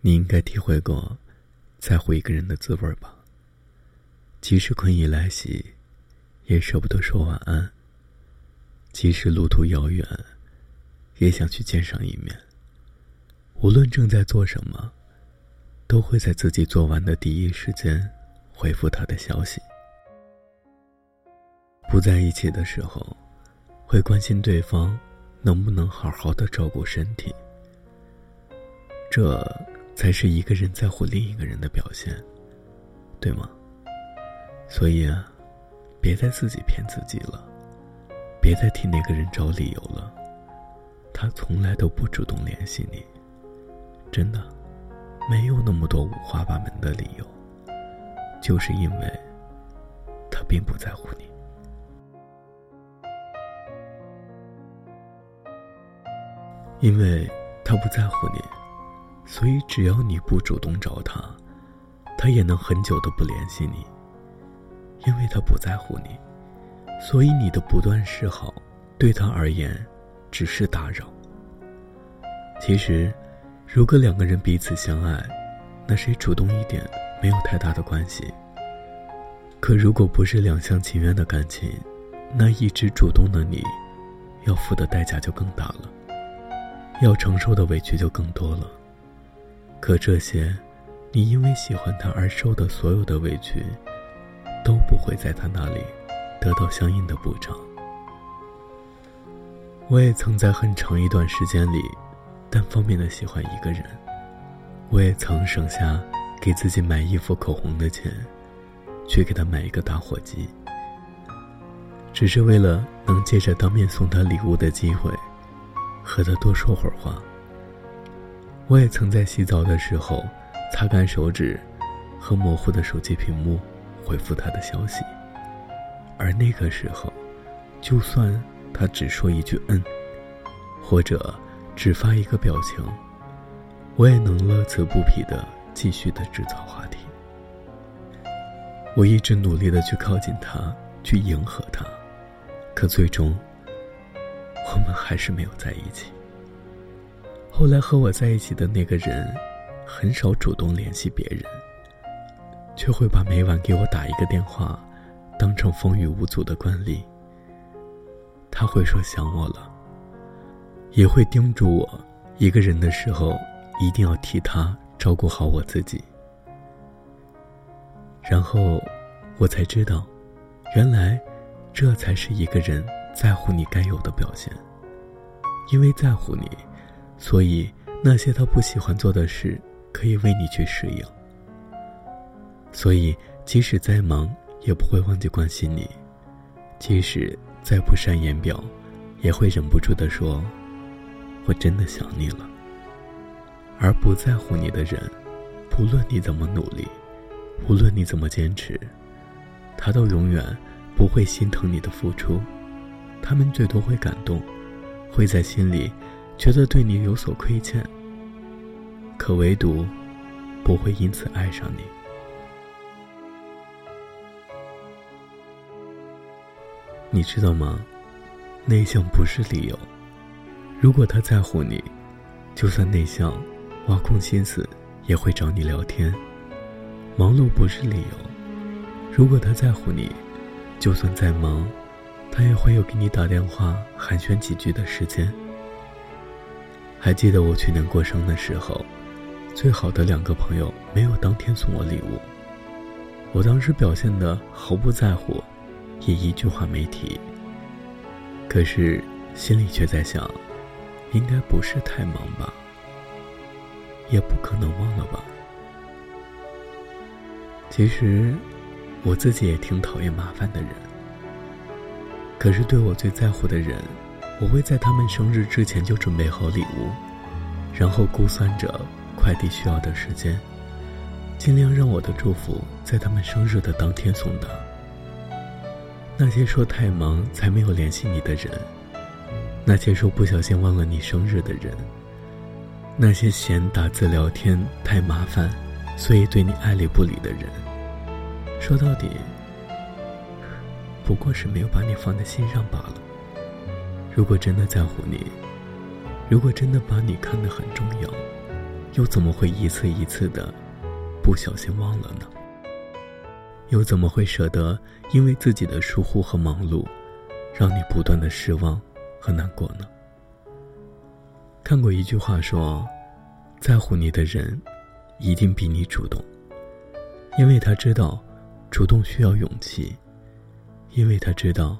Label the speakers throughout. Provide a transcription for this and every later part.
Speaker 1: 你应该体会过在乎一个人的滋味吧？即使困意来袭，也舍不得说晚安；即使路途遥远，也想去见上一面。无论正在做什么，都会在自己做完的第一时间回复他的消息。不在一起的时候，会关心对方能不能好好的照顾身体。这才是一个人在乎另一个人的表现，对吗？所以啊，别再自己骗自己了，别再替那个人找理由了。他从来都不主动联系你，真的，没有那么多五花八门的理由，就是因为，他并不在乎你。因为他不在乎你，所以只要你不主动找他，他也能很久都不联系你。因为他不在乎你，所以你的不断示好，对他而言，只是打扰。其实，如果两个人彼此相爱，那谁主动一点没有太大的关系。可如果不是两厢情愿的感情，那一直主动的你，要付的代价就更大了，要承受的委屈就更多了。可这些，你因为喜欢他而受的所有的委屈。都不会在他那里得到相应的补偿。我也曾在很长一段时间里单方面的喜欢一个人，我也曾省下给自己买衣服、口红的钱，去给他买一个打火机，只是为了能借着当面送他礼物的机会，和他多说会儿话。我也曾在洗澡的时候擦干手指和模糊的手机屏幕。回复他的消息，而那个时候，就算他只说一句“嗯”，或者只发一个表情，我也能乐此不疲的继续的制造话题。我一直努力的去靠近他，去迎合他，可最终，我们还是没有在一起。后来和我在一起的那个人，很少主动联系别人。却会把每晚给我打一个电话，当成风雨无阻的惯例。他会说想我了，也会叮嘱我，一个人的时候一定要替他照顾好我自己。然后，我才知道，原来，这才是一个人在乎你该有的表现。因为在乎你，所以那些他不喜欢做的事，可以为你去适应。所以，即使再忙，也不会忘记关心你；即使再不善言表，也会忍不住的说：“我真的想你了。”而不在乎你的人，不论你怎么努力，无论你怎么坚持，他都永远不会心疼你的付出。他们最多会感动，会在心里觉得对你有所亏欠，可唯独不会因此爱上你。你知道吗？内向不是理由。如果他在乎你，就算内向，挖空心思也会找你聊天。忙碌不是理由。如果他在乎你，就算再忙，他也会有给你打电话寒暄几句的时间。还记得我去年过生的时候，最好的两个朋友没有当天送我礼物，我当时表现的毫不在乎。也一句话没提。可是心里却在想，应该不是太忙吧，也不可能忘了吧。其实，我自己也挺讨厌麻烦的人。可是对我最在乎的人，我会在他们生日之前就准备好礼物，然后估算着快递需要的时间，尽量让我的祝福在他们生日的当天送达。那些说太忙才没有联系你的人，那些说不小心忘了你生日的人，那些嫌打字聊天太麻烦，所以对你爱理不理的人，说到底，不过是没有把你放在心上罢了。如果真的在乎你，如果真的把你看得很重要，又怎么会一次一次的不小心忘了呢？又怎么会舍得因为自己的疏忽和忙碌，让你不断的失望和难过呢？看过一句话说，在乎你的人，一定比你主动，因为他知道，主动需要勇气，因为他知道，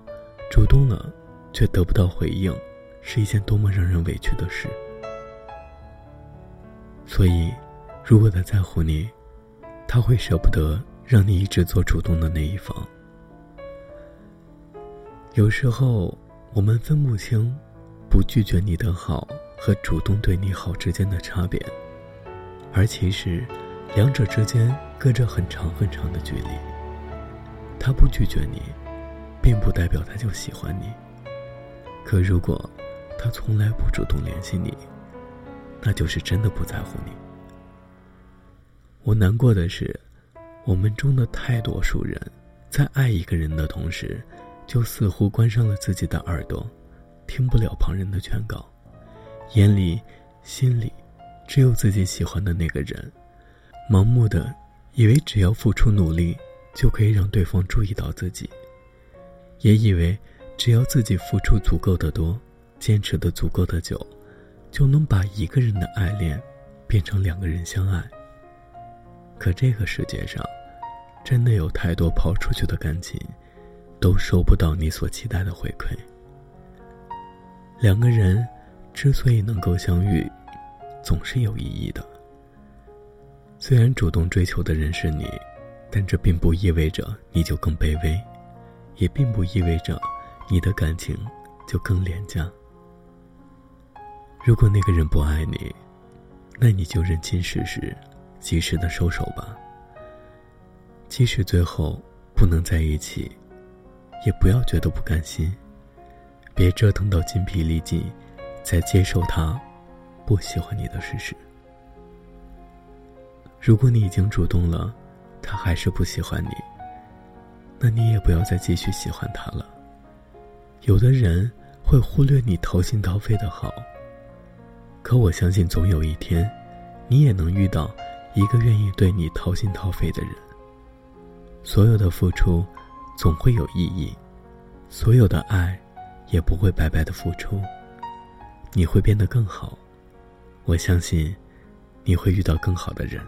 Speaker 1: 主动了却得不到回应，是一件多么让人委屈的事。所以，如果他在乎你，他会舍不得让你一直做主动的那一方。有时候，我们分不清不拒绝你的好和主动对你好之间的差别，而其实，两者之间隔着很长很长的距离。他不拒绝你，并不代表他就喜欢你。可如果他从来不主动联系你，那就是真的不在乎你。我难过的是，我们中的太多数人，在爱一个人的同时，就似乎关上了自己的耳朵，听不了旁人的劝告，眼里、心里，只有自己喜欢的那个人，盲目的以为只要付出努力，就可以让对方注意到自己，也以为只要自己付出足够的多，坚持的足够的久。就能把一个人的爱恋变成两个人相爱。可这个世界上，真的有太多抛出去的感情，都收不到你所期待的回馈。两个人之所以能够相遇，总是有意义的。虽然主动追求的人是你，但这并不意味着你就更卑微，也并不意味着你的感情就更廉价。如果那个人不爱你，那你就认清事实，及时的收手吧。即使最后不能在一起，也不要觉得不甘心。别折腾到筋疲力尽，再接受他不喜欢你的事实。如果你已经主动了，他还是不喜欢你，那你也不要再继续喜欢他了。有的人会忽略你掏心掏肺的好。可我相信，总有一天，你也能遇到一个愿意对你掏心掏肺的人。所有的付出，总会有意义；所有的爱，也不会白白的付出。你会变得更好，我相信，你会遇到更好的人。